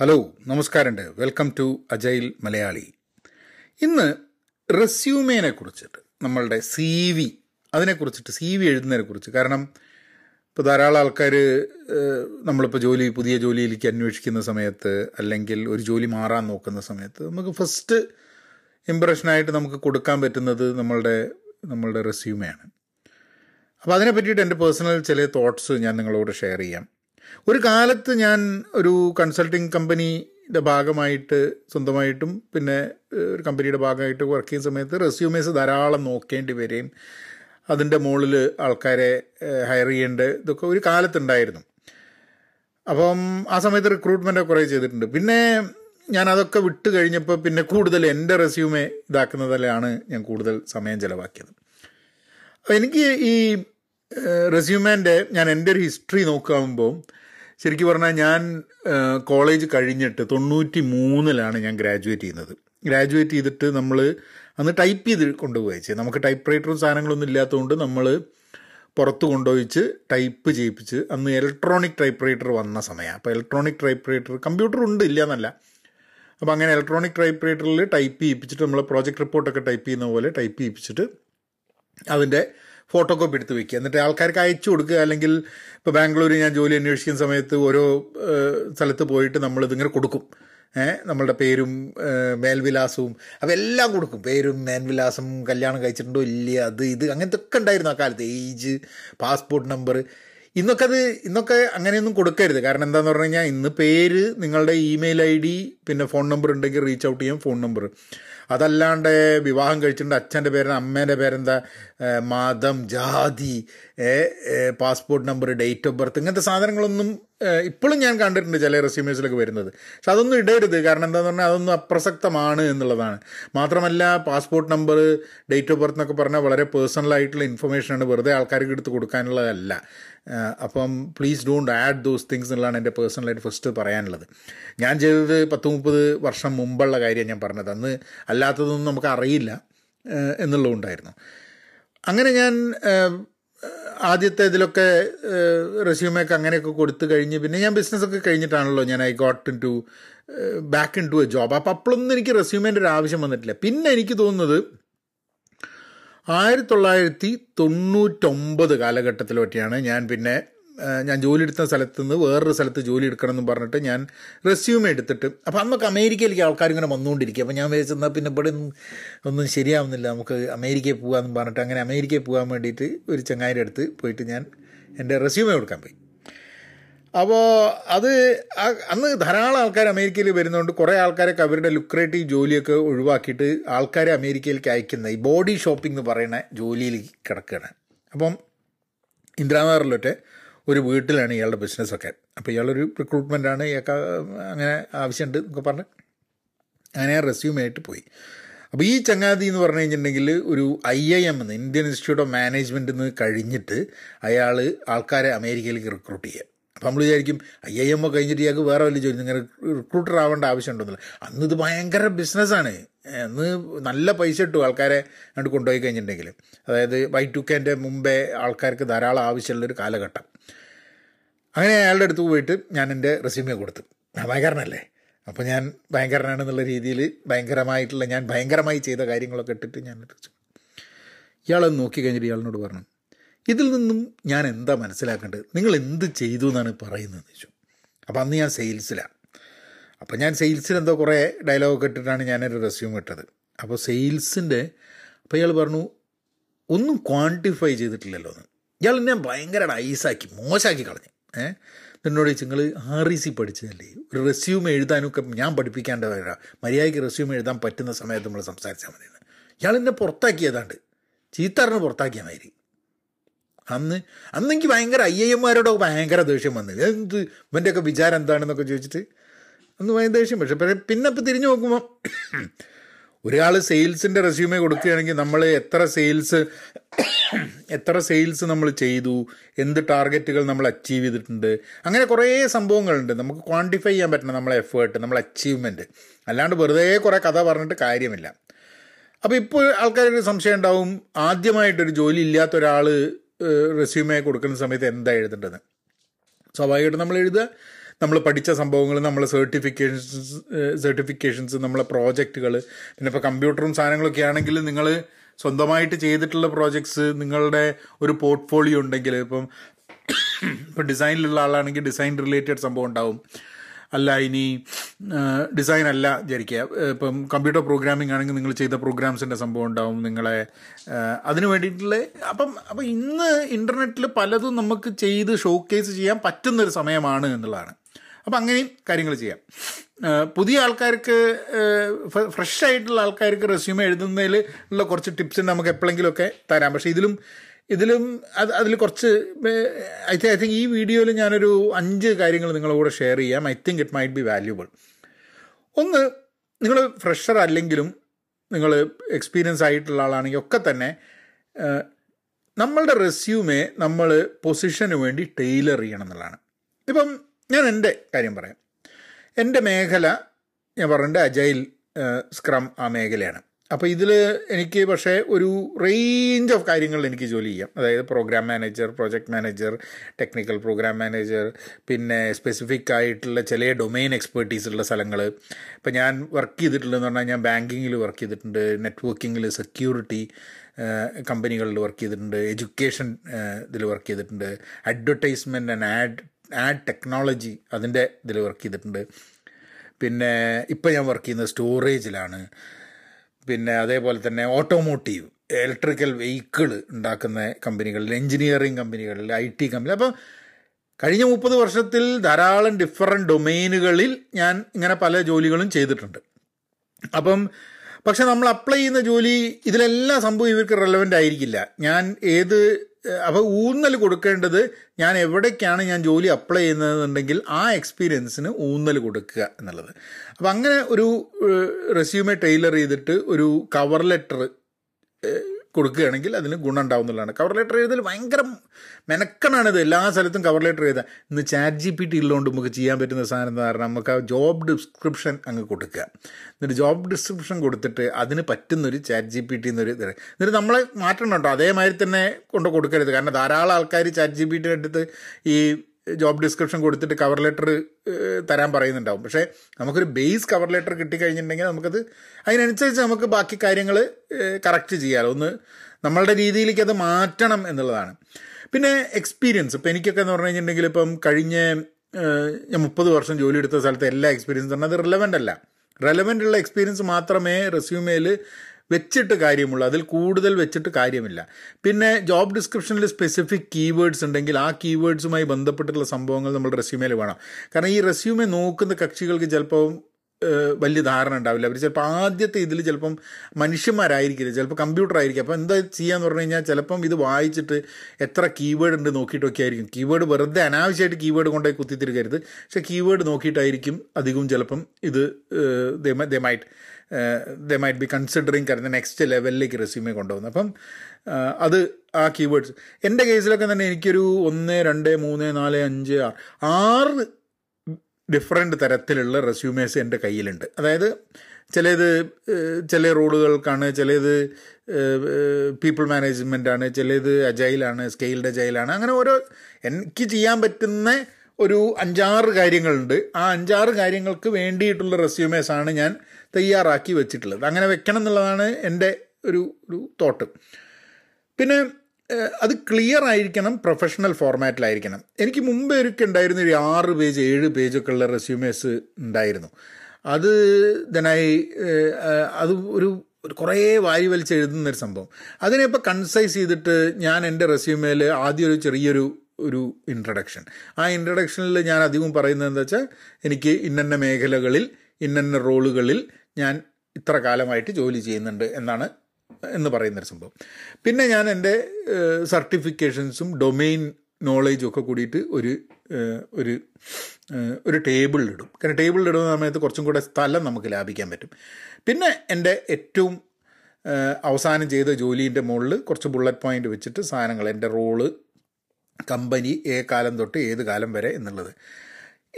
Hello നമസ്കാരമുണ്ട്. Welcome to agile Malayali. ഇന്ന് റെസ്യൂമേനെ കുറിച്ചിട്ട് നമ്മളുടെ സി വി അതിനെക്കുറിച്ചിട്ട് സി വി എഴുതുന്നതിനെ കുറിച്ച്. കാരണം ഇപ്പോൾ ധാരാളം ആൾക്കാർ നമ്മളിപ്പോൾ ജോലി പുതിയ ജോലിയിലേക്ക് അന്വേഷിക്കുന്ന സമയത്ത് അല്ലെങ്കിൽ ഒരു ജോലി മാറാൻ നോക്കുന്ന സമയത്ത് നമുക്ക് ഫസ്റ്റ് ഇമ്പ്രഷനായിട്ട് നമുക്ക് കൊടുക്കാൻ പറ്റുന്നത് നമ്മളുടെ നമ്മളുടെ റെസ്യൂമെയാണ് അപ്പോൾ അതിനെ പറ്റിയിട്ട് എന്റെ പേഴ്സണൽ ചില തോട്ട്സ് ഞാൻ നിങ്ങളോട് ഷെയർ ചെയ്യാം. ഒരു കാലത്ത് ഞാൻ ഒരു കൺസൾട്ടിങ് കമ്പനിയുടെ ഭാഗമായിട്ട് സ്വന്തമായിട്ടും പിന്നെ ഒരു കമ്പനിയുടെ ഭാഗമായിട്ട് വർക്ക് ചെയ്യുന്ന സമയത്ത് റെസ്യൂമേഴ്സ് ധാരാളം നോക്കേണ്ടി വരികയും അതിന്റെ മുകളിൽ ആൾക്കാരെ ഹയർ ചെയ്യേണ്ട ഇതൊക്കെ ഒരു കാലത്തുണ്ടായിരുന്നു. അപ്പം ആ സമയത്ത് റിക്രൂട്ട്മെന്റ് കുറേ ചെയ്തിട്ടുണ്ട്. പിന്നെ ഞാൻ അതൊക്കെ വിട്ട് കഴിഞ്ഞപ്പോൾ പിന്നെ കൂടുതൽ എന്റെ റെസ്യൂമേ ഇതാക്കുന്നതിലാണ് ഞാൻ കൂടുതൽ സമയം ചിലവാക്കിയത്. അപ്പോൾ എനിക്ക് ഈ റെസ്യൂമേന്റെ ഞാൻ എന്റെ ഒരു ഹിസ്റ്ററി നോക്കുമ്പോൾ ശരിക്കും പറഞ്ഞാൽ ഞാൻ കോളേജ് കഴിഞ്ഞിട്ട് തൊണ്ണൂറ്റി മൂന്നിലാണ് ഞാൻ ഗ്രാജുവേറ്റ് ചെയ്യുന്നത്. ഗ്രാജുവേറ്റ് ചെയ്തിട്ട് നമ്മൾ അന്ന് ടൈപ്പ് ചെയ്ത് കൊണ്ടുപോയി നമുക്ക് ടൈപ്പ് റൈറ്ററും സാധനങ്ങളൊന്നും ഇല്ലാത്തതുകൊണ്ട് നമ്മൾ പുറത്ത് കൊണ്ടുപോയിച്ച് ടൈപ്പ് ചെയ്യിപ്പിച്ച് അന്ന് ഇലക്ട്രോണിക് ടൈപ്പ് റൈറ്റർ വന്ന സമയമാണ് അപ്പോൾ ഇലക്ട്രോണിക് ടൈപ്പ് റൈറ്റർ കമ്പ്യൂട്ടർ ഉണ്ട് ഇല്ല എന്നല്ല അപ്പോൾ അങ്ങനെ ഇലക്ട്രോണിക് ടൈപ്പ് റൈറ്ററിൽ ടൈപ്പ് ചെയ്യിപ്പിച്ചിട്ട് നമ്മൾ പ്രോജക്റ്റ് റിപ്പോർട്ടൊക്കെ ടൈപ്പ് ചെയ്യുന്ന പോലെ ടൈപ്പ് ചെയ്യിപ്പിച്ചിട്ട് അതിന്റെ ഫോട്ടോ കോപ്പി എടുത്ത് വെക്കുക. എന്നിട്ട് ആൾക്കാർക്ക് അയച്ചു കൊടുക്കുക. അല്ലെങ്കിൽ ഇപ്പോൾ ബാംഗ്ലൂരിൽ ഞാൻ ജോലി അന്വേഷിക്കുന്ന സമയത്ത് ഓരോ സ്ഥലത്ത് പോയിട്ട് നമ്മൾ ഇതിങ്ങനെ കൊടുക്കും. നമ്മളുടെ പേരും മേൽവിലാസവും അവയെല്ലാം കൊടുക്കും. പേരും മേൽവിലാസം കല്യാണം കഴിച്ചിട്ടുണ്ടോ ഇല്ല അത് ഇത് അങ്ങനത്തെ ഒക്കെ ഉണ്ടായിരുന്നു ആ കാലത്ത്. ഏജ് പാസ്പോർട്ട് നമ്പർ ഇന്നൊക്കെ അത് ഇന്നൊക്കെ അങ്ങനെയൊന്നും കൊടുക്കരുത്. കാരണം എന്താണെന്ന് പറഞ്ഞു കഴിഞ്ഞാൽ ഇന്ന് പേര് നിങ്ങളുടെ ഇമെയിൽ ഐ ഡി പിന്നെ ഫോൺ നമ്പർ ഉണ്ടെങ്കിൽ റീച്ച് ഔട്ട് ചെയ്യാം ഫോൺ നമ്പർ. അതല്ലാണ്ട് വിവാഹം കഴിച്ചിട്ടുണ്ട്. അച്ഛന്റെ പേര് അമ്മേന്റെ പേരെന്താ? മതം ജാതി passport number date of birth ഇങ്ങനത്തെ സാധനങ്ങളൊന്നും ഇപ്പോഴും ഞാൻ കണ്ടിട്ടുണ്ട് ചില റെസ്യൂമേഴ്സിലൊക്കെ വരുന്നത്. പക്ഷെ അതൊന്നും ഇടരുത്. കാരണം എന്താണെന്ന് പറഞ്ഞാൽ അതൊന്നും അപ്രസക്തമാണ് എന്നുള്ളതാണ്. മാത്രമല്ല passport number date of birth എന്നൊക്കെ പറഞ്ഞാൽ വളരെ പേഴ്സണൽ ആയിട്ടുള്ള ഇൻഫർമേഷനാണ് വെറുതെ ആൾക്കാർക്ക് എടുത്ത് കൊടുക്കാനുള്ളതല്ല. അപ്പം please don't add those things എന്നുള്ളതാണ് എന്റെ പേഴ്സണലായിട്ട് ഫസ്റ്റ് പറയാനുള്ളത്. ഞാൻ ചെയ്തത് പത്ത് മുപ്പത് വർഷം മുമ്പുള്ള കാര്യം ഞാൻ പറഞ്ഞത്. അന്ന് അല്ലാത്തതൊന്നും നമുക്ക് അറിയില്ല എന്നുള്ളതുണ്ടായിരുന്നു. അങ്ങനെ ഞാൻ ആദ്യത്തെ ഇതിലൊക്കെ റെസ്യൂമൊക്കെ അങ്ങനെയൊക്കെ കൊടുത്തു കഴിഞ്ഞ് പിന്നെ ഞാൻ ബിസിനസ്സൊക്കെ കഴിഞ്ഞിട്ടാണല്ലോ ഞാൻ I got into back into a job അപ്പോൾ അപ്പോഴൊന്നും എനിക്ക് റെസ്യൂമേന്റെ ഒരു ആവശ്യം വന്നിട്ടില്ല. പിന്നെ എനിക്ക് തോന്നുന്നത് ആയിരത്തി തൊള്ളായിരത്തി തൊണ്ണൂറ്റൊമ്പത് കാലഘട്ടത്തിലൊക്കെയാണ് ഞാൻ പിന്നെ ഞാൻ ജോലി എടുത്ത സ്ഥലത്ത് നിന്ന് വേറൊരു സ്ഥലത്ത് ജോലി എടുക്കണം എന്ന് പറഞ്ഞിട്ട് ഞാൻ റെസ്യൂമെ എടുത്തിട്ട് അപ്പോൾ അന്നൊക്കെ അമേരിക്കയിലേക്ക് ആൾക്കാർ ഇങ്ങനെ വന്നുകൊണ്ടിരിക്കുക അപ്പോൾ ഞാൻ വിചാരിച്ചെന്നാൽ പിന്നെ ഇവിടെ ഒന്നും ഒന്നും ശരിയാവുന്നില്ല. നമുക്ക് അമേരിക്കയിൽ പോകാമെന്ന് പറഞ്ഞിട്ട് അങ്ങനെ അമേരിക്കയിൽ പോകാൻ വേണ്ടിയിട്ട് ഒരു ചങ്ങായിന്റെ അടുത്ത് പോയിട്ട് ഞാൻ എന്റെ റെസ്യൂമേ കൊടുക്കാൻ പോയി. അപ്പോൾ അത് അന്ന് ധാരാളം ആൾക്കാർ അമേരിക്കയിൽ വരുന്നതുകൊണ്ട് കുറേ ആൾക്കാരൊക്കെ അവരുടെ ലുക്രേറ്റീവ് ജോലിയൊക്കെ ഒഴിവാക്കിയിട്ട് ആൾക്കാരെ അമേരിക്കയിലേക്ക് അയക്കുന്ന ഈ ബോഡി ഷോപ്പിംഗ് എന്ന് പറയുന്ന ജോലിയിൽ കിടക്കുകയാണ്. അപ്പം ഇന്ദിരാനഗറിലൊക്കെ ഒരു വീട്ടിലാണ് ഇയാളുടെ ബിസിനസ്സൊക്കെ. അപ്പോൾ ഇയാളൊരു റിക്രൂട്ട്മെന്റാണ് ഇയാൾക്ക് അങ്ങനെ ആവശ്യമുണ്ട് എന്നൊക്കെ പറഞ്ഞ് അങ്ങനെ ഞാൻ റെസ്യൂമേ ആയിട്ട് പോയി. അപ്പോൾ ഈ ചങ്ങാതി എന്ന് പറഞ്ഞു കഴിഞ്ഞിട്ടുണ്ടെങ്കിൽ ഒരു ഐ ഐ എം എന്ന് ഇന്ത്യൻ ഇൻസ്റ്റിറ്റ്യൂട്ട് ഓഫ് മാനേജ്മെന്റിൽ നിന്ന് കഴിഞ്ഞിട്ട് അയാൾ ആൾക്കാരെ അമേരിക്കയിലേക്ക് റിക്രൂട്ട് ചെയ്യുക. അപ്പോൾ നമ്മൾ വിചാരിക്കും ഐ ഐ എം കഴിഞ്ഞിട്ട് ഇയാൾക്ക് വേറെ വലിയ ജോലി നിങ്ങൾ റിക്രൂട്ടർ ആവേണ്ട ആവശ്യമുണ്ടെന്നില്ല. അന്ന് ഇത് ഭയങ്കര ബിസിനസ്സാണ്. അന്ന് നല്ല പൈസ ഇട്ടു ആൾക്കാരെ അങ്ങോട്ട് കൊണ്ടുപോയി കഴിഞ്ഞിട്ടുണ്ടെങ്കിൽ. അതായത് വൈ ടു മുമ്പേ ആൾക്കാർക്ക് ധാരാളം ആവശ്യമുള്ളൊരു കാലഘട്ടം. അങ്ങനെ അയാളുടെ അടുത്ത് പോയിട്ട് ഞാൻ എന്റെ റെസ്യൂമേ കൊടുത്തു. ഭയങ്കരനല്ലേ അപ്പോൾ ഞാൻ ഭയങ്കരനാണെന്നുള്ള രീതിയിൽ ഭയങ്കരമായിട്ടുള്ള ഞാൻ ഭയങ്കരമായി ചെയ്ത കാര്യങ്ങളൊക്കെ ഇട്ടിട്ട് ഞാൻ. ഇയാളത് നോക്കി കഴിഞ്ഞിട്ട് ഇയാളിനോട് പറഞ്ഞു ഇതിൽ നിന്നും ഞാൻ എന്താ മനസ്സിലാക്കേണ്ടത്? നിങ്ങൾ എന്ത് ചെയ്തു എന്നാണ് പറയുന്നതെന്ന് ചോദിച്ചു. അപ്പോൾ അന്ന് ഞാൻ സെയിൽസിലാണ് അപ്പോൾ ഞാൻ സെയിൽസിൽ എന്തോ കുറേ ഡയലോഗൊക്കെ ഇട്ടിട്ടാണ് ഞാനൊരു റെസ്യൂം ഇട്ടത്. അപ്പോൾ സെയിൽസിന്റെ അപ്പോൾ ഇയാൾ പറഞ്ഞു ഒന്നും ക്വാണ്ടിഫൈ ചെയ്തിട്ടില്ലല്ലോ എന്ന്. ഇയാൾ എന്നെ ഭയങ്കര ഐസാക്കി മോശമാക്കി കളഞ്ഞു. ഏഹ് എന്നോട് ചോദിച്ചു നിങ്ങൾ ആർ ഇ സി പഠിച്ചതല്ലേ? ഒരു റെസ്യൂം എഴുതാനൊക്കെ ഞാൻ പഠിപ്പിക്കാണ്ട് വരാ മര്യാദയ്ക്ക് റെസ്യൂം എഴുതാൻ പറ്റുന്ന സമയത്ത് നമ്മൾ സംസാരിച്ചാൽ മതി ഇയാൾ എന്നെ പുറത്താക്കിയതാണ്ട്. ചീത്തറിന് പുറത്താക്കിയ മാതിരി. അന്ന് അന്ന് എനിക്ക് ഭയങ്കര ഐ ഐ എമ്മാരോടൊക്കെ ഭയങ്കര ദേഷ്യം വന്നു. എന്ത്? ഇവന്റെയൊക്കെ വിചാരം എന്താണെന്നൊക്കെ ചോദിച്ചിട്ട്? അന്ന് ഭയങ്കര ദേഷ്യം. പക്ഷെ പിന്നെ ഇപ്പം തിരിഞ്ഞു നോക്കുമ്പോൾ ഒരാൾ സെയിൽസിന്റെ റെസ്യൂമേ കൊടുക്കുകയാണെങ്കിൽ നമ്മൾ എത്ര സെയിൽസ് എത്ര സെയിൽസ് നമ്മൾ ചെയ്തു എന്ത് ടാർഗറ്റുകൾ നമ്മൾ അച്ചീവ് ചെയ്തിട്ടുണ്ട് അങ്ങനെ കുറേ സംഭവങ്ങളുണ്ട്. നമുക്ക് ക്വാണ്ടിഫൈ ചെയ്യാൻ പറ്റണം നമ്മളെ എഫേർട്ട് നമ്മളെ അച്ചീവ്മെന്റ് അല്ലാണ്ട് വെറുതെ കുറേ കഥ പറഞ്ഞിട്ട് കാര്യമില്ല. അപ്പോൾ ഇപ്പോൾ ആൾക്കാർക്ക് സംശയം ഉണ്ടാവും ആദ്യമായിട്ടൊരു ജോലി ഇല്ലാത്ത ഒരാൾ റെസ്യൂമേ കൊടുക്കുന്ന സമയത്ത് എന്താ എഴുതേണ്ടത്? സ്വാഭാവികമായിട്ടും നമ്മൾ എഴുതുക നമ്മൾ പഠിച്ച സംഭവങ്ങൾ നമ്മൾ സർട്ടിഫിക്കേഷൻസ് സർട്ടിഫിക്കേഷൻസ് നമ്മളെ പ്രോജക്റ്റുകൾ പിന്നെ ഇപ്പോൾ കമ്പ്യൂട്ടറും സാധനങ്ങളൊക്കെ ആണെങ്കിൽ നിങ്ങൾ സ്വന്തമായിട്ട് ചെയ്തിട്ടുള്ള പ്രോജക്ട്സ് നിങ്ങളുടെ ഒരു പോർട്ട്ഫോളിയോ ഉണ്ടെങ്കിൽ ഇപ്പം ഇപ്പം ഡിസൈനിലുള്ള ആളാണെങ്കിൽ ഡിസൈൻ റിലേറ്റഡ് സംഭവം ഉണ്ടാവും. അല്ല ഇനി ഡിസൈൻ അല്ല വിചാരിക്കുക. ഇപ്പം കമ്പ്യൂട്ടർ പ്രോഗ്രാമിംഗ് ആണെങ്കിൽ നിങ്ങൾ ചെയ്ത പ്രോഗ്രാംസിന്റെ സംഭവം ഉണ്ടാവും നിങ്ങളെ അതിന് വേണ്ടിയിട്ടുള്ള അപ്പം അപ്പം ഇന്ന് ഇന്റർനെറ്റിൽ പലതും നമുക്ക് ചെയ്ത് ഷോക്കേസ് ചെയ്യാൻ പറ്റുന്നൊരു സമയമാണ് എന്നുള്ളതാണ്. അപ്പം അങ്ങനെയും കാര്യങ്ങൾ ചെയ്യാം. പുതിയ ആൾക്കാർക്ക് ഫ്രഷ് ആയിട്ടുള്ള ആൾക്കാർക്ക് റെസ്യൂമെ എഴുതുന്നതിൽ ഉള്ള കുറച്ച് ടിപ്സ് നമുക്ക് എപ്പോഴെങ്കിലുമൊക്കെ തരാം. പക്ഷേ ഇതിലും ഇതിലും അത് അതിൽ കുറച്ച് ഐ തിങ്ക് ഐ തിങ്ക് ഈ വീഡിയോയിൽ ഞാനൊരു അഞ്ച് കാര്യങ്ങൾ നിങ്ങളുടെ കൂടെ ഷെയർ ചെയ്യാം. I think it might be valuable ഒന്ന് നിങ്ങൾ ഫ്രഷർ അല്ലെങ്കിലും നിങ്ങൾ എക്സ്പീരിയൻസ് ആയിട്ടുള്ള ആളാണെങ്കിൽ ഒക്കെ തന്നെ നമ്മളുടെ റെസ്യൂമേ നമ്മൾ പൊസിഷന് വേണ്ടി ടെയിലർ ചെയ്യണം എന്നുള്ളതാണ്. ഇപ്പം ഞാൻ എന്റെ കാര്യം പറയാം. എന്റെ മേഖല ഞാൻ പറഞ്ഞിട്ട് അജൈൽ സ്ക്രം ആ മേഖലയാണ്. അപ്പോൾ ഇതിൽ എനിക്ക് പക്ഷേ ഒരു റേഞ്ച് ഓഫ് കാര്യങ്ങളിൽ എനിക്ക് ജോലി ചെയ്യാം. അതായത് program manager project manager technical program manager പിന്നെ സ്പെസിഫിക് ആയിട്ടുള്ള ചില ഡൊമൈൻ എക്സ്പേർട്ടീസ് ഉള്ള സ്ഥലങ്ങൾ ഇപ്പം ഞാൻ വർക്ക് ചെയ്തിട്ടുള്ളതെന്ന് പറഞ്ഞാൽ ഞാൻ ബാങ്കിങ്ങിൽ വർക്ക് ചെയ്തിട്ടുണ്ട് നെറ്റ്വർക്കിങ്ങിൽ സെക്യൂരിറ്റി കമ്പനികളിൽ വർക്ക് ചെയ്തിട്ടുണ്ട് എഡ്യൂക്കേഷൻ ഇതിൽ വർക്ക് ചെയ്തിട്ടുണ്ട് advertisement and ad ad technology അതിന്റെ ഇതിൽ വർക്ക് ചെയ്തിട്ടുണ്ട്. പിന്നെ ഇപ്പം ഞാൻ വർക്ക് ചെയ്യുന്നത് സ്റ്റോറേജിലാണ്. പിന്നെ അതേപോലെ തന്നെ ഓട്ടോമോട്ടീവ് ഇലക്ട്രിക്കൽ വെഹിക്കിൾ ഉണ്ടാക്കുന്ന കമ്പനികളിൽ എൻജിനീയറിങ് കമ്പനികളിൽ ഐ ടി കമ്പനി അപ്പം കഴിഞ്ഞ മുപ്പത് വർഷത്തിൽ ധാരാളം ഡിഫറെന്റ് ഡൊമൈനുകളിൽ ഞാൻ ഇങ്ങനെ പല ജോലികളും ചെയ്തിട്ടുണ്ട്. അപ്പം പക്ഷെ നമ്മൾ അപ്ലൈ ചെയ്യുന്ന ജോലി ഇതിലെല്ലാം സംഭവം ഇവർക്ക് റെലവന്റ് ആയിരിക്കില്ല. ഞാൻ ഏത് അപ്പോൾ ഊന്നൽ കൊടുക്കേണ്ടത് ഞാൻ എവിടേക്കാണ് ഞാൻ ജോലി അപ്ലൈ ചെയ്യുന്നതെന്നുണ്ടെങ്കിൽ ആ എക്സ്പീരിയൻസിന് ഊന്നൽ കൊടുക്കുക എന്നുള്ളത്. അപ്പോൾ അങ്ങനെ ഒരു റെസ്യൂമെ ടൈലർ ചെയ്തിട്ട് ഒരു കവർ ലെറ്റർ കൊടുക്കുകയാണെങ്കിൽ അതിന് ഗുണം ഉണ്ടാവുന്നതാണ് കവർ ലെറ്റർ എഴുതൽ ഭയങ്കര മെനക്കണാണിത് എല്ലാ സ്ഥലത്തും കവർ ലെറ്റർ എഴുതാൻ. ഇന്ന് ചാറ്റ് ജി പി ടി ഉള്ളതുകൊണ്ട് നമുക്ക് ചെയ്യാൻ പറ്റുന്ന സാധനം എന്ന് പറഞ്ഞാൽ നമുക്ക് ആ ജോബ് ഡിസ്ക്രിപ്ഷൻ അങ്ങ് കൊടുക്കുക. എന്നിട്ട് ജോബ് ഡിസ്ക്രിപ്ഷൻ കൊടുത്തിട്ട് അതിന് പറ്റുന്നൊരു ചാറ്റ് ജി പി ടി എന്നൊരു ഇത്. എന്നിട്ട് നമ്മളെ മാറ്റണം കേട്ടോ. അതേമാതിരി തന്നെ കൊണ്ട് കൊടുക്കരുത്. കാരണം ധാരാളം ആൾക്കാർ ചാറ്റ് ജി പി ടി എടുത്ത് ഈ ജോബ് ഡിസ്ക്രിപ്ഷൻ കൊടുത്തിട്ട് കവർ ലെറ്റർ തരാൻ പറയുന്നുണ്ടാവും. പക്ഷേ നമുക്കൊരു ബേസ് കവർ ലെറ്റർ കിട്ടിക്കഴിഞ്ഞിട്ടുണ്ടെങ്കിൽ നമുക്കത് അതിനനുസരിച്ച് നമുക്ക് ബാക്കി കാര്യങ്ങൾ കറക്റ്റ് ചെയ്യാമല്ലോ ഒന്ന് നമ്മളുടെ രീതിയിലേക്ക് അത് മാറ്റണം എന്നുള്ളതാണ്. പിന്നെ എക്സ്പീരിയൻസ് ഇപ്പം എനിക്കൊക്കെ എന്ന് പറഞ്ഞു കഴിഞ്ഞിട്ടുണ്ടെങ്കിൽ ഇപ്പം കഴിഞ്ഞ ഞാൻ മുപ്പത് വർഷം ജോലി എടുത്ത സ്ഥലത്ത് എല്ലാ എക്സ്പീരിയൻസ് പറഞ്ഞാൽ അത് റിലവന്റ് അല്ല. റെലവന്റ് ഉള്ള എക്സ്പീരിയൻസ് മാത്രമേ റെസ്യൂമേൽ വെച്ചിട്ട് കാര്യമുള്ളൂ. അതിൽ കൂടുതൽ വെച്ചിട്ട് കാര്യമില്ല. പിന്നെ ജോബ് ഡിസ്ക്രിപ്ഷനിൽ സ്പെസിഫിക് കീവേഡ്സ് ഉണ്ടെങ്കിൽ ആ കീവേഡ്സുമായി ബന്ധപ്പെട്ടിട്ടുള്ള സംഭവങ്ങൾ നമ്മൾ റെസ്യൂമേൽ വേണം. കാരണം ഈ റെസ്യൂമെ നോക്കുന്ന കക്ഷികൾക്ക് ചിലപ്പോൾ വലിയ ധാരണ ഉണ്ടാവില്ല. അവർ ചിലപ്പോൾ ആദ്യത്തെ ഇതിൽ ചിലപ്പം മനുഷ്യന്മാരായിരിക്കില്ല. ചിലപ്പോൾ കമ്പ്യൂട്ടർ ആയിരിക്കും അപ്പോൾ എന്താ ചെയ്യാന്ന് പറഞ്ഞു കഴിഞ്ഞാൽ ചിലപ്പം ഇത് വായിച്ചിട്ട് എത്ര കീവേഡ് ഉണ്ട് നോക്കിയിട്ടൊക്കെ ആയിരിക്കും. കീവേഡ് വെറുതെ അനാവശ്യമായിട്ട് കീവേഡ് കൊണ്ടുപോയി കുത്തിത്തിരിക്കരുത്. പക്ഷേ കീവേഡ് നോക്കിയിട്ടായിരിക്കും അധികവും ചിലപ്പം ഇത് they might the might be considering കരുന്ന next ലെവലിലേക്ക് റെസ്യൂമേ കൊണ്ടുപോകുന്നത്. അപ്പം അത് ആ കീവേഡ്സ് എന്റെ കേസിലൊക്കെ തന്നെ എനിക്കൊരു ഒന്ന് രണ്ട് മൂന്ന് നാല് അഞ്ച് ആറ് ഡിഫറെന്റ് തരത്തിലുള്ള റെസ്യൂമേഴ്സ് എന്റെ കയ്യിലുണ്ട്. അതായത് ചിലത് ചില റോളുകൾക്കാണ് ചിലത് പീപ്പിൾ മാനേജ്മെന്റ് ആണ് ചിലത് അജൈലാണ് സ്കെയിൽഡ് അജൈലാണ് അങ്ങനെ ഓരോ എനിക്ക് ചെയ്യാൻ പറ്റുന്ന ഒരു അഞ്ചാറ് കാര്യങ്ങളുണ്ട്. ആ അഞ്ചാറ് കാര്യങ്ങൾക്ക് വേണ്ടിയിട്ടുള്ള റെസ്യൂമേഴ്സാണ് ഞാൻ തയ്യാറാക്കി വെച്ചിട്ടുള്ളത്. അങ്ങനെ വെക്കണം എന്നുള്ളതാണ് എന്റെ ഒരു ഒരു തോട്ട് പിന്നെ അത് ക്ലിയർ ആയിരിക്കണം പ്രൊഫഷണൽ ഫോർമാറ്റിലായിരിക്കണം എനിക്ക് മുമ്പ് ഒരിക്കൽ ഉണ്ടായിരുന്ന ഒരു ആറ് പേജ് ഏഴ് പേജൊക്കെ ഉള്ള റെസ്യൂമേഴ്സ് ഉണ്ടായിരുന്നു. അത് ദനായി അത് ഒരു കുറേ വാരി വലിച്ച് എഴുതുന്നൊരു സംഭവം. അതിനെ ഇപ്പോൾ കൺസൈസ് ചെയ്തിട്ട് ഞാൻ എന്റെ റെസ്യൂമേൽ ആദ്യം ഒരു ചെറിയൊരു ഒരു ഇൻട്രഡക്ഷൻ ആ ഇൻട്രഡക്ഷനിൽ ഞാൻ അധികവും പറയുന്നത് എന്താ വെച്ചാൽ എനിക്ക് ഇന്നന്ന മേഖലകളിൽ ഇന്നന്ന റോളുകളിൽ ഞാൻ ഇത്ര കാലമായിട്ട് ജോലി ചെയ്യുന്നുണ്ട് എന്നാണ് എന്ന് പറയുന്നൊരു സംഭവം. പിന്നെ ഞാൻ എന്റെ സർട്ടിഫിക്കേഷൻസും ഡൊമെയിൻ നോളേജും ഒക്കെ കൂടിയിട്ട് ഒരു ഒരു ഒരു ടേബിളിലിടും കാരണം ടേബിളിലിടുന്ന സമയത്ത് കുറച്ചും കൂടെ സ്ഥലം നമുക്ക് ലാഭിക്കാൻ പറ്റും. പിന്നെ എന്റെ ഏറ്റവും അവസാനം ചെയ്ത ജോലീന്റെ മുകളിൽ കുറച്ച് ബുള്ളറ്റ് പോയിന്റ് വെച്ചിട്ട് സാധനങ്ങൾ എന്റെ റോൾ കമ്പനി ഏ കാലം തൊട്ട് ഏത് കാലം വരെ എന്നുള്ളത്.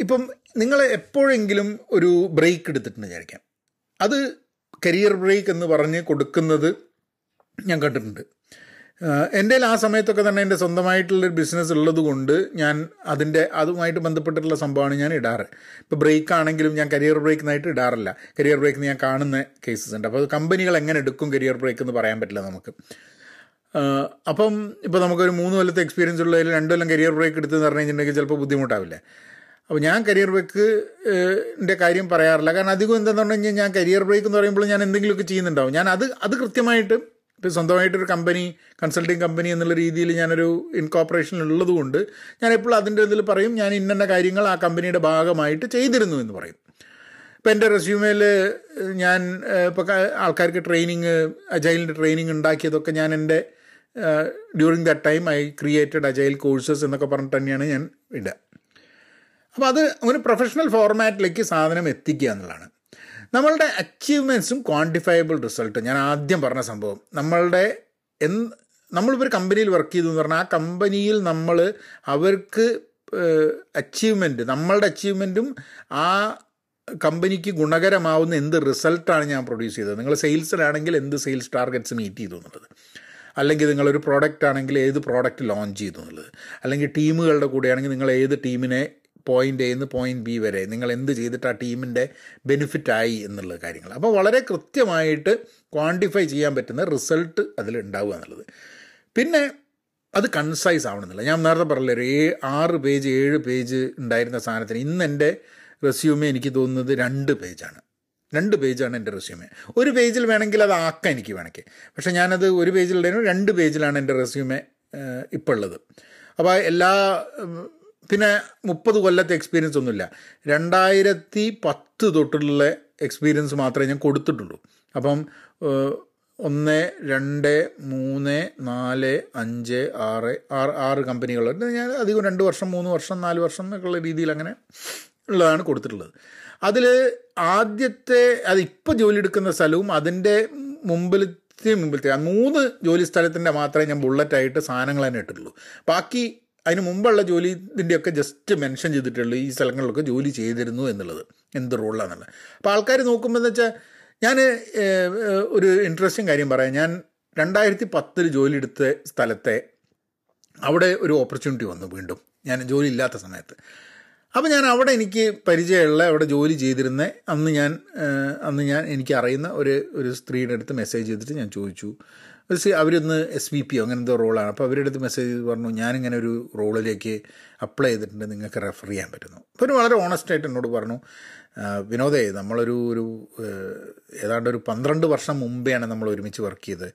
ഇപ്പം നിങ്ങൾ എപ്പോഴെങ്കിലും ഒരു ബ്രേക്ക് എടുത്തിട്ടുണ്ട് വിചാരിക്കാം. അത് കരിയർ ബ്രേക്ക് എന്ന് പറഞ്ഞ് കൊടുക്കുന്നത് ഞാൻ കണ്ടിട്ടുണ്ട്. എന്റെ ആ സമയത്തൊക്കെ തന്നെ എന്റെ സ്വന്തമായിട്ടുള്ളൊരു ബിസിനസ് ഉള്ളത് കൊണ്ട് ഞാൻ അതിന്റെ അതുമായിട്ട് ബന്ധപ്പെട്ടിട്ടുള്ള സംഭവമാണ് ഞാൻ ഇടാറ്. ഇപ്പോൾ ബ്രേക്ക് ആണെങ്കിലും ഞാൻ കരിയർ ബ്രേക്ക് എന്നായിട്ട് ഇടാറില്ല. കരിയർ ബ്രേക്ക് ഞാൻ കാണുന്ന കേസസ് ഉണ്ട്. അപ്പോൾ കമ്പനികൾ എങ്ങനെ എടുക്കും കരിയർ ബ്രേക്ക് എന്ന് പറയാൻ പറ്റില്ല നമുക്ക്. അപ്പം ഇപ്പോൾ നമുക്കൊരു മൂന്ന് കൊല്ലത്തെ എക്സ്പീരിയൻസ് ഉള്ളതിൽ രണ്ട് കൊല്ലം കരിയർ ബ്രേക്ക് എടുത്തെന്ന് പറഞ്ഞു കഴിഞ്ഞിട്ടുണ്ടെങ്കിൽ ചിലപ്പോൾ ബുദ്ധിമുട്ടാവില്ലേ. അപ്പോൾ ഞാൻ കരിയർ ബ്രേക്ക് ന്റെ കാര്യം പറയാറില്ല. കാരണം അധികം എന്താണെന്ന് പറഞ്ഞു കഴിഞ്ഞാൽ ഞാൻ കരിയർ ബ്രേക്ക് എന്ന് പറയുമ്പോൾ ഞാൻ എന്തെങ്കിലുമൊക്കെ ചെയ്യുന്നുണ്ടാവും. ഞാൻ അത് അത് കൃത്യമായിട്ട് ഇപ്പോൾ സ്വന്തമായിട്ടൊരു കമ്പനി കൺസൾട്ടിങ് കമ്പനി എന്നുള്ള രീതിയിൽ ഞാനൊരു ഇൻകോപ്പറേഷനിലുള്ളതുകൊണ്ട് ഞാൻ എപ്പോഴും അതിന്റെ ഇതിൽ പറയും ഞാൻ ഇന്ന കാര്യങ്ങൾ ആ കമ്പനിയുടെ ഭാഗമായിട്ട് ചെയ്തിരുന്നു എന്ന് പറയും. ഇപ്പോൾ എന്റെ റെസ്യൂമേൽ ഞാൻ ഇപ്പോൾ ആൾക്കാർക്ക് ട്രെയിനിങ് അജൈലിന്റെ ട്രെയിനിങ് ഉണ്ടാക്കിയതൊക്കെ ഞാൻ എന്റെ during that time I created agile courses എന്നൊക്കെ പറഞ്ഞിട്ട് തന്നെയാണ് ഞാൻ ഇടുക. അപ്പോൾ അത് ഒരു പ്രൊഫഷണൽ ഫോർമാറ്റിലേക്ക് സാധനം എത്തിക്കുക എന്നുള്ളതാണ്. നമ്മളുടെ അച്ചീവ്മെന്റ്സും ക്വാണ്ടിഫയബിൾ റിസൾട്ട് ഞാൻ ആദ്യം പറഞ്ഞ സംഭവം നമ്മളുടെ എന്ന് നമ്മളിപ്പോൾ ഒരു കമ്പനിയിൽ വർക്ക് ചെയ്തു എന്ന് പറഞ്ഞാൽ ആ കമ്പനിയിൽ നമ്മൾ അവർക്ക് അച്ചീവ്മെന്റ് നമ്മളുടെ അച്ചീവ്മെന്റും ആ കമ്പനിക്ക് ഗുണകരമാവുന്ന എന്ത് റിസൾട്ടാണ് ഞാൻ പ്രൊഡ്യൂസ് ചെയ്തത്. നിങ്ങൾ സെയിൽസിലാണെങ്കിൽ എന്ത് സെയിൽസ് ടാർഗറ്റ്സ് മീറ്റ് ചെയ്തു എന്നുള്ളത്. അല്ലെങ്കിൽ നിങ്ങളൊരു പ്രോഡക്റ്റ് ആണെങ്കിൽ ഏത് പ്രോഡക്റ്റ് ലോഞ്ച് ചെയ്തു എന്നുള്ളത്. അല്ലെങ്കിൽ ടീമുകളുടെ കൂടെയാണെങ്കിൽ നിങ്ങൾ ഏത് ടീമിനെ പോയിന്റ് എ നിന്ന് പോയിന്റ് ബി വരെ നിങ്ങൾ എന്ത് ചെയ്തിട്ട് ആ ടീമിന്റെ ബെനിഫിറ്റായി എന്നുള്ള കാര്യങ്ങൾ. അപ്പോൾ വളരെ കൃത്യമായിട്ട് ക്വാണ്ടിഫൈ ചെയ്യാൻ പറ്റുന്ന റിസൾട്ട് അതിൽ ഉണ്ടാവുക എന്നുള്ളത്. പിന്നെ അത് കൺസൈസ് ആവണമെന്നില്ല. ഞാൻ നേരത്തെ പറഞ്ഞില്ല ഒരു ഏ ആറ് പേജ് ഏഴ് പേജ് ഉണ്ടായിരുന്ന സാധനത്തിന് ഇന്ന് എന്റെ റെസ്യൂമേ എനിക്ക് തോന്നുന്നത് രണ്ട് പേജാണ് രണ്ട് പേജാണ് എന്റെ റെസ്യൂമേ ഒരു പേജിൽ വേണമെങ്കിൽ അത് ആക്കാം എനിക്ക് വേണമെങ്കിൽ. പക്ഷേ ഞാനത് ഒരു പേജിലുണ്ടായിരുന്നു രണ്ട് പേജിലാണ് എന്റെ റെസ്യൂമേ ഇപ്പോൾ ഉള്ളത്. അപ്പോൾ എല്ലാ പിന്നെ മുപ്പത് കൊല്ലത്തെ എക്സ്പീരിയൻസ് ഒന്നുമില്ല. രണ്ടായിരത്തി പത്ത് തൊട്ടുള്ള എക്സ്പീരിയൻസ് മാത്രമേ ഞാൻ കൊടുത്തിട്ടുള്ളൂ. അപ്പം ഒന്ന് രണ്ട് മൂന്ന് നാല് അഞ്ച് ആറ് ആറ് ആറ് കമ്പനികളുണ്ട്. ഞാൻ അധികം രണ്ട് വർഷം മൂന്ന് വർഷം നാല് വർഷം എന്നൊക്കെയുള്ള രീതിയിൽ അങ്ങനെ ഉള്ളതാണ് കൊടുത്തിട്ടുള്ളത്. അതിൽ ആദ്യത്തെ അത് ഇപ്പോൾ ജോലി എടുക്കുന്ന സ്ഥലവും അതിന്റെ മുമ്പിലത്തെ മുമ്പിലത്തെ മൂന്ന് ജോലി സ്ഥലത്തിന്റെ മാത്രമേ ഞാൻ ബുള്ളറ്റായിട്ട് സാധനങ്ങൾ തന്നെ ഇട്ടിട്ടുള്ളൂ. ബാക്കി അതിന് മുമ്പുള്ള ജോലി ഇതിന്റെയൊക്കെ ജസ്റ്റ് മെൻഷൻ ചെയ്തിട്ടുള്ളൂ ഈ സ്ഥലങ്ങളിലൊക്കെ ജോലി ചെയ്തിരുന്നു എന്നുള്ളത്. എന്ത് റോളാണെന്നുള്ളത് അപ്പോൾ ആൾക്കാർ നോക്കുമ്പോൾ എന്ന് വെച്ചാൽ ഞാൻ ഒരു ഇൻട്രസ്റ്റിംഗ് കാര്യം പറയാം. ഞാൻ രണ്ടായിരത്തി പത്തിൽ ജോലി എടുത്ത സ്ഥലത്തെ അവിടെ ഒരു ഓപ്പർച്യൂണിറ്റി വന്നു വീണ്ടും. ഞാൻ ജോലി ഇല്ലാത്ത സമയത്ത്. അപ്പോൾ ഞാൻ അവിടെ എനിക്ക് പരിചയമുള്ള അവിടെ ജോലി ചെയ്തിരുന്ന അന്ന് ഞാൻ അന്ന് ഞാൻ എനിക്ക് അറിയുന്ന ഒരു ഒരു സ്ത്രീയുടെ അടുത്ത് മെസ്സേജ് ചെയ്തിട്ട് ഞാൻ ചോദിച്ചു. ഒരു അവരൊന്ന് എസ് വി പി അങ്ങനത്തെ റോളാണ് അപ്പോൾ അവരുടെ അടുത്ത് മെസ്സേജ് ചെയ്ത് പറഞ്ഞു ഞാനിങ്ങനെ ഒരു റോളിലേക്ക് അപ്ലൈ ചെയ്തിട്ടുണ്ട്. നിങ്ങൾക്ക് റെഫർ ചെയ്യാൻ പറ്റുന്നു. അപ്പോൾ ഒരു വളരെ ഓണസ്റ്റായിട്ട് എന്നോട് പറഞ്ഞു വിനോദേ നമ്മളൊരു ഒരു ഏതാണ്ട് ഒരു പന്ത്രണ്ട് വർഷം മുമ്പെയാണ് നമ്മൾ ഒരുമിച്ച് വർക്ക് ചെയ്തത്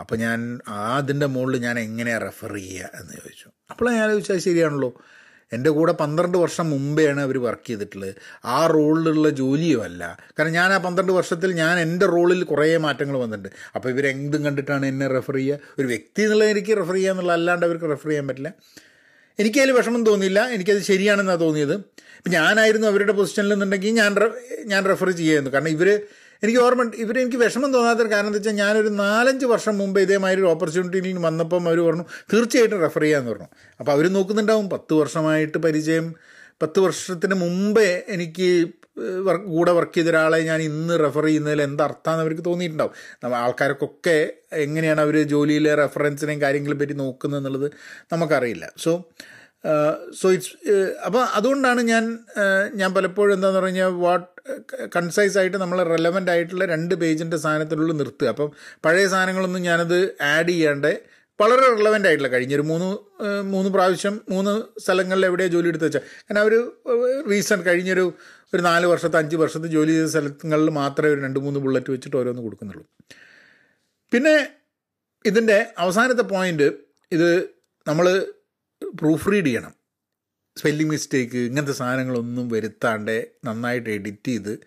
അപ്പോൾ ഞാൻ അതിന്റെ മുകളിൽ ഞാൻ എങ്ങനെയാണ് റെഫർ ചെയ്യുക എന്ന് ചോദിച്ചു. അപ്പോൾ ഞാൻ ചോദിച്ചാൽ ശരിയാണല്ലോ. എന്റെ കൂടെ പന്ത്രണ്ട് വർഷം മുമ്പെയാണ് അവർ വർക്ക് ചെയ്തിട്ടുള്ളത്. ആ റോളിലുള്ള ജോലിയും അല്ല. കാരണം ഞാൻ ആ പന്ത്രണ്ട് വർഷത്തിൽ ഞാൻ എന്റെ റോളിൽ കുറേ മാറ്റങ്ങൾ വന്നിട്ടുണ്ട്. അപ്പോൾ ഇവർ എന്തും കണ്ടിട്ടാണ് എന്നെ റെഫർ ചെയ്യുക. ഒരു വ്യക്തി എന്നുള്ള എനിക്ക് റെഫർ ചെയ്യുക എന്നുള്ള അല്ലാണ്ട് അവർക്ക് റെഫർ ചെയ്യാൻ പറ്റില്ല. എനിക്കതിൽ വിഷമം തോന്നിയില്ല. എനിക്കത് ശരിയാണെന്നാണ് തോന്നിയത്. ഇപ്പം ഞാനായിരുന്നു അവരുടെ പൊസിഷനിൽ നിന്നുണ്ടെങ്കിൽ ഞാൻ ഞാൻ റെഫർ ചെയ്യായിരുന്നു കാരണം ഇവർ എനിക്ക് ഓർമ്മ ഇവർ എനിക്ക് വിഷമം തോന്നാത്തൊരു കാരണം എന്താ വെച്ചാൽ ഞാനൊരു നാലഞ്ച് വർഷം മുമ്പ് ഇതേമാതിരി ഒരു ഓപ്പർച്യൂണിറ്റിയിൽ വന്നപ്പം അവർ പറഞ്ഞു തീർച്ചയായിട്ടും റെഫർ ചെയ്യാമെന്ന് പറഞ്ഞു. അപ്പോൾ അവർ നോക്കുന്നുണ്ടാവും പത്ത് വർഷമായിട്ട് പരിചയം. പത്ത് വർഷത്തിന് മുമ്പേ എനിക്ക് വർക്ക് കൂടെ വർക്ക് ചെയ്ത ഒരാളെ ഞാൻ ഇന്ന് റെഫർ ചെയ്യുന്നതിൽ എന്തർത്ഥമാണെന്ന് അവർക്ക് തോന്നിയിട്ടുണ്ടാവും. നമ്മൾ ആൾക്കാർക്കൊക്കെ എങ്ങനെയാണ് അവർ ജോലിയിലെ റെഫറൻസിനെയും കാര്യങ്ങളെ പറ്റി നോക്കുന്നത് എന്നുള്ളത് നമുക്കറിയില്ല. സോ സോ ഇറ്റ്സ് അപ്പോൾ അതുകൊണ്ടാണ് ഞാൻ ഞാൻ പലപ്പോഴും എന്താണെന്ന് പറഞ്ഞു കഴിഞ്ഞാൽ വാട്ട് കൺസൈസ് ആയിട്ട് നമ്മൾ റെലവന്റ് ആയിട്ടുള്ള രണ്ട് പേജിന്റെ സാധനത്തിനുള്ളിൽ നിർത്തുക. അപ്പം പഴയ സാധനങ്ങളൊന്നും ഞാനത് ആഡ് ചെയ്യാണ്ട് വളരെ റിലവന്റ് ആയിട്ടുള്ള കഴിഞ്ഞൊരു മൂന്ന് മൂന്ന് പ്രാവശ്യം മൂന്ന് സ്ഥലങ്ങളിൽ എവിടെയാണ് ജോലി എടുത്ത് വെച്ചാൽ കാരണം അവർ റീസെന്റ് കഴിഞ്ഞൊരു ഒരു നാല് വർഷത്തെ അഞ്ച് വർഷത്തെ ജോലി ചെയ്ത സ്ഥലങ്ങളിൽ മാത്രമേ ഒരു രണ്ട് മൂന്ന് ബുള്ളറ്റ് വെച്ചിട്ട് ഓരോന്ന് കൊടുക്കുന്നുള്ളൂ. പിന്നെ ഇതിന്റെ അവസാനത്തെ പോയിന്റ് ഇത് നമ്മൾ പ്രൂഫ് റീഡ് ചെയ്യണം. സ്പെല്ലിംഗ് മിസ്റ്റേക്ക് ഇങ്ങനത്തെ സാധനങ്ങളൊന്നും വരുത്താണ്ട് നന്നായിട്ട് എഡിറ്റ് ചെയ്ത്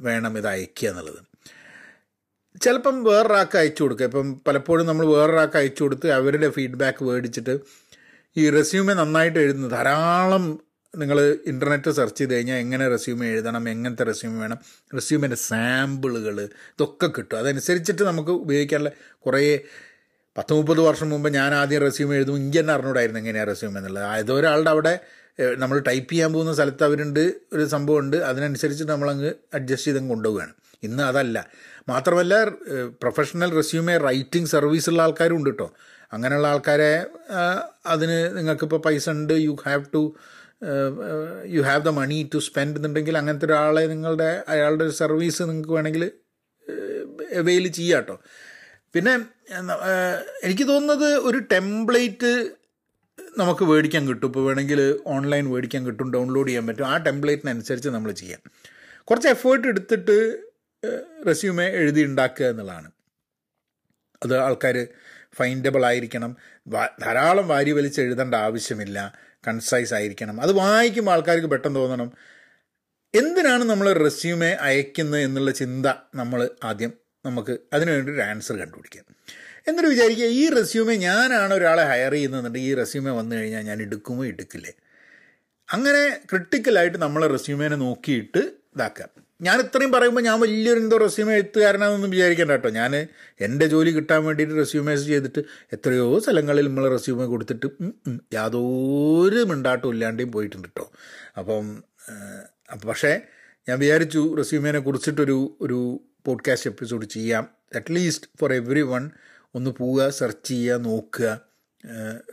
വേണം ഇത് അയക്കുക എന്നുള്ളത്. ചിലപ്പം വേറൊരാൾക്ക് അയച്ചു കൊടുക്കുക. ഇപ്പം പലപ്പോഴും നമ്മൾ വേറൊരാൾക്ക് അയച്ചു കൊടുത്ത് അവരുടെ ഫീഡ്ബാക്ക് മേടിച്ചിട്ട് ഈ റെസ്യൂമെ നന്നായിട്ട് എഴുതുന്നു ധാരാളം നിങ്ങൾ ഇന്റർനെറ്റ് സെർച്ച് ചെയ്ത് കഴിഞ്ഞാൽ എങ്ങനെ റെസ്യൂമെ എഴുതണം എങ്ങനത്തെ റെസ്യൂമെ വേണം റെസ്യൂമിന്റെ സാമ്പിളുകൾ ഇതൊക്കെ കിട്ടും. അതനുസരിച്ചിട്ട് നമുക്ക് ഉപയോഗിക്കാനുള്ള കുറേ പത്ത് മുപ്പത് വർഷം മുമ്പ് ഞാൻ ആദ്യം റെസ്യൂം എഴുതും. ഇങ്ങനെ തന്നെ അറിഞ്ഞൂടായിരുന്നു എങ്ങനെയാണ് റെസ്യൂം എന്നുള്ളത്. ഏതോ ഒരാളുടെ അവിടെ നമ്മൾ ടൈപ്പ് ചെയ്യാൻ പോകുന്ന സ്ഥലത്ത് അവരുണ്ട് ഒരു സംഭവമുണ്ട് അതിനനുസരിച്ച് നമ്മളങ്ങ് അഡ്ജസ്റ്റ് ചെയ്തങ്ങ് കൊണ്ടുപോവുകയാണ്. ഇന്ന് അതല്ല. മാത്രമല്ല പ്രൊഫഷണൽ റെസ്യൂമേ റൈറ്റിംഗ് സർവീസ് ഉള്ള ആൾക്കാരും ഉണ്ട് കേട്ടോ അങ്ങനെയുള്ള ആൾക്കാരെ അതിന് നിങ്ങൾക്കിപ്പോൾ പൈസ ഉണ്ട്. You have to you have the money to spend എന്നുണ്ടെങ്കിൽ അങ്ങനത്തെ ഒരാളെ നിങ്ങളുടെ അയാളുടെ സർവീസ് നിങ്ങൾക്ക് വേണമെങ്കിൽ അവൈൽ ചെയ്യാം കേട്ടോ പിന്നെ എനിക്ക് തോന്നുന്നത് ഒരു ടെംപ്ലേറ്റ് നമുക്ക് മേടിക്കാൻ കിട്ടും. ഇപ്പോൾ വേണമെങ്കിൽ ഓൺലൈൻ മേടിക്കാൻ കിട്ടും ഡൗൺലോഡ് ചെയ്യാൻ പറ്റും. ആ ടെംപ്ലേറ്റിനനുസരിച്ച് നമ്മൾ ചെയ്യാം. കുറച്ച് എഫേർട്ട് എടുത്തിട്ട് റെസ്യൂമേ എഴുതി ഉണ്ടാക്കുക എന്നുള്ളതാണ്. അത് ആൾക്കാർ ഫൈൻഡബിൾ ആയിരിക്കണം. ധാരാളം വാരി വലിച്ച് എഴുതേണ്ട ആവശ്യമില്ല. കൺസൈസ് ആയിരിക്കണം. അത് വായിക്കുമ്പോൾ ആൾക്കാർക്ക് പെട്ടെന്ന് തോന്നണം. എന്തിനാണ് നമ്മൾ റെസ്യൂമേ അയക്കുന്നത് എന്നുള്ള ചിന്ത നമ്മൾ ആദ്യം നമുക്ക് അതിനു വേണ്ടി ഒരു ആൻസർ കണ്ടുപിടിക്കാം. എന്നിട്ട് വിചാരിക്കുക ഈ റെസ്യൂമേ ഞാനാണ് ഒരാളെ ഹയർ ചെയ്യുന്നതെന്നുണ്ടെങ്കിൽ ഈ റെസ്യൂമേ വന്നു കഴിഞ്ഞാൽ ഞാൻ എടുക്കുമോ എടുക്കില്ലേ? അങ്ങനെ ക്രിട്ടിക്കലായിട്ട് നമ്മളെ റെസ്യൂമേനെ നോക്കിയിട്ട് ഇതാക്കുക. ഞാൻ ഇത്രയും പറയുമ്പോൾ ഞാൻ വലിയൊരു എന്തോ റെസ്യൂമേ എഴുത്തുകാരനാണെന്നൊന്നും വിചാരിക്കേണ്ട കേട്ടോ. ഞാൻ എന്റെ ജോലി കിട്ടാൻ വേണ്ടിയിട്ട് റെസ്യൂമേസ് ചെയ്തിട്ട് എത്രയോ സ്ഥലങ്ങളിൽ നമ്മൾ റെസ്യൂമേ കൊടുത്തിട്ട് യാതൊരു മിണ്ടാട്ടും ഇല്ലാണ്ടെയും പോയിട്ടുണ്ട് കേട്ടോ. അപ്പം പക്ഷേ ഞാൻ വിചാരിച്ചു റെസ്യൂമേനെ കുറിച്ചിട്ടൊരു ഒരു പോഡ്കാസ്റ്റ് എപ്പിസോഡ് ചെയ്യാം. At least for every one ഒന്ന് പോവുക സെർച്ച് ചെയ്യുക നോക്കുക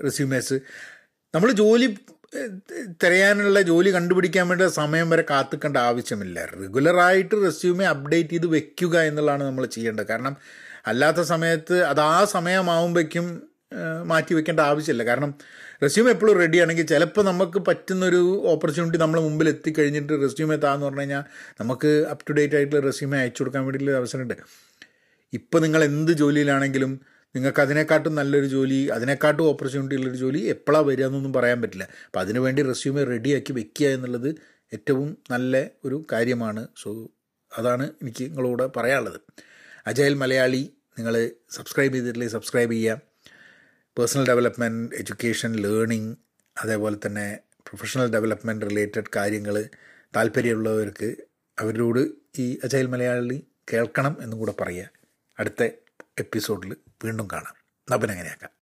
റെസ്യൂമേഴ്സ് നമ്മൾ ജോലി തിരയാനുള്ള ജോലി കണ്ടുപിടിക്കാൻ വേണ്ടി സമയം വരെ കാത്തിക്കേണ്ട ആവശ്യമില്ല. റെഗുലറായിട്ട് റെസ്യൂമേ അപ്ഡേറ്റ് ചെയ്ത് വെക്കുക എന്നുള്ളതാണ് നമ്മൾ ചെയ്യേണ്ടത്. കാരണം അല്ലാത്ത സമയത്ത് അത് ആ സമയമാവുമ്പോഴേക്കും മാറ്റി വെക്കേണ്ട ആവശ്യമില്ല. കാരണം റെസ്യൂമെ എപ്പോഴും റെഡി ആണെങ്കിൽ ചിലപ്പോൾ നമുക്ക് പറ്റുന്നൊരു ഓപ്പർച്യൂണിറ്റി നമ്മൾ മുമ്പിൽ എത്തിക്കഴിഞ്ഞിട്ട് റെസ്യൂമെ താന്ന് പറഞ്ഞു കഴിഞ്ഞാൽ നമുക്ക് അപ് ടു ഡേറ്റ് ആയിട്ടുള്ള റെസ്യൂമെ അയച്ചു കൊടുക്കാൻ വേണ്ടിയിട്ടുള്ള അവസരമുണ്ട്. ഇപ്പോൾ നിങ്ങൾ എന്ത് ജോലിയിലാണെങ്കിലും നിങ്ങൾക്ക് അതിനെക്കാട്ടും നല്ലൊരു ജോലി അതിനെക്കാട്ടും ഓപ്പർച്യൂണിറ്റി ഉള്ളൊരു ജോലി എപ്പോഴാണ് വരിക എന്നൊന്നും പറയാൻ പറ്റില്ല. അപ്പോൾ അതിനുവേണ്ടി റെസ്യൂമെ റെഡിയാക്കി വെക്കുക എന്നുള്ളത് ഏറ്റവും നല്ല ഒരു കാര്യമാണ്. സോ അതാണ് എനിക്ക് നിങ്ങളോട് പറയാനുള്ളത്. അജയൽ മലയാളി നിങ്ങൾ സബ്സ്ക്രൈബ് ചെയ്തിട്ടില്ലെങ്കിൽ സബ്സ്ക്രൈബ് ചെയ്യുക. പേഴ്സണൽ ഡെവലപ്മെന്റ് എഡ്യൂക്കേഷൻ ലേണിംഗ് അതേപോലെ തന്നെ പ്രൊഫഷണൽ ഡെവലപ്മെന്റ് റിലേറ്റഡ് കാര്യങ്ങൾ താല്പര്യമുള്ളവർക്ക് അവരോട് ഈ അജയൽ മലയാളി കേൾക്കണം എന്നും കൂടെ പറയുക. അടുത്ത എപ്പിസോഡിൽ വീണ്ടും കാണാം. അപ്പം അങ്ങനെയാക്കാം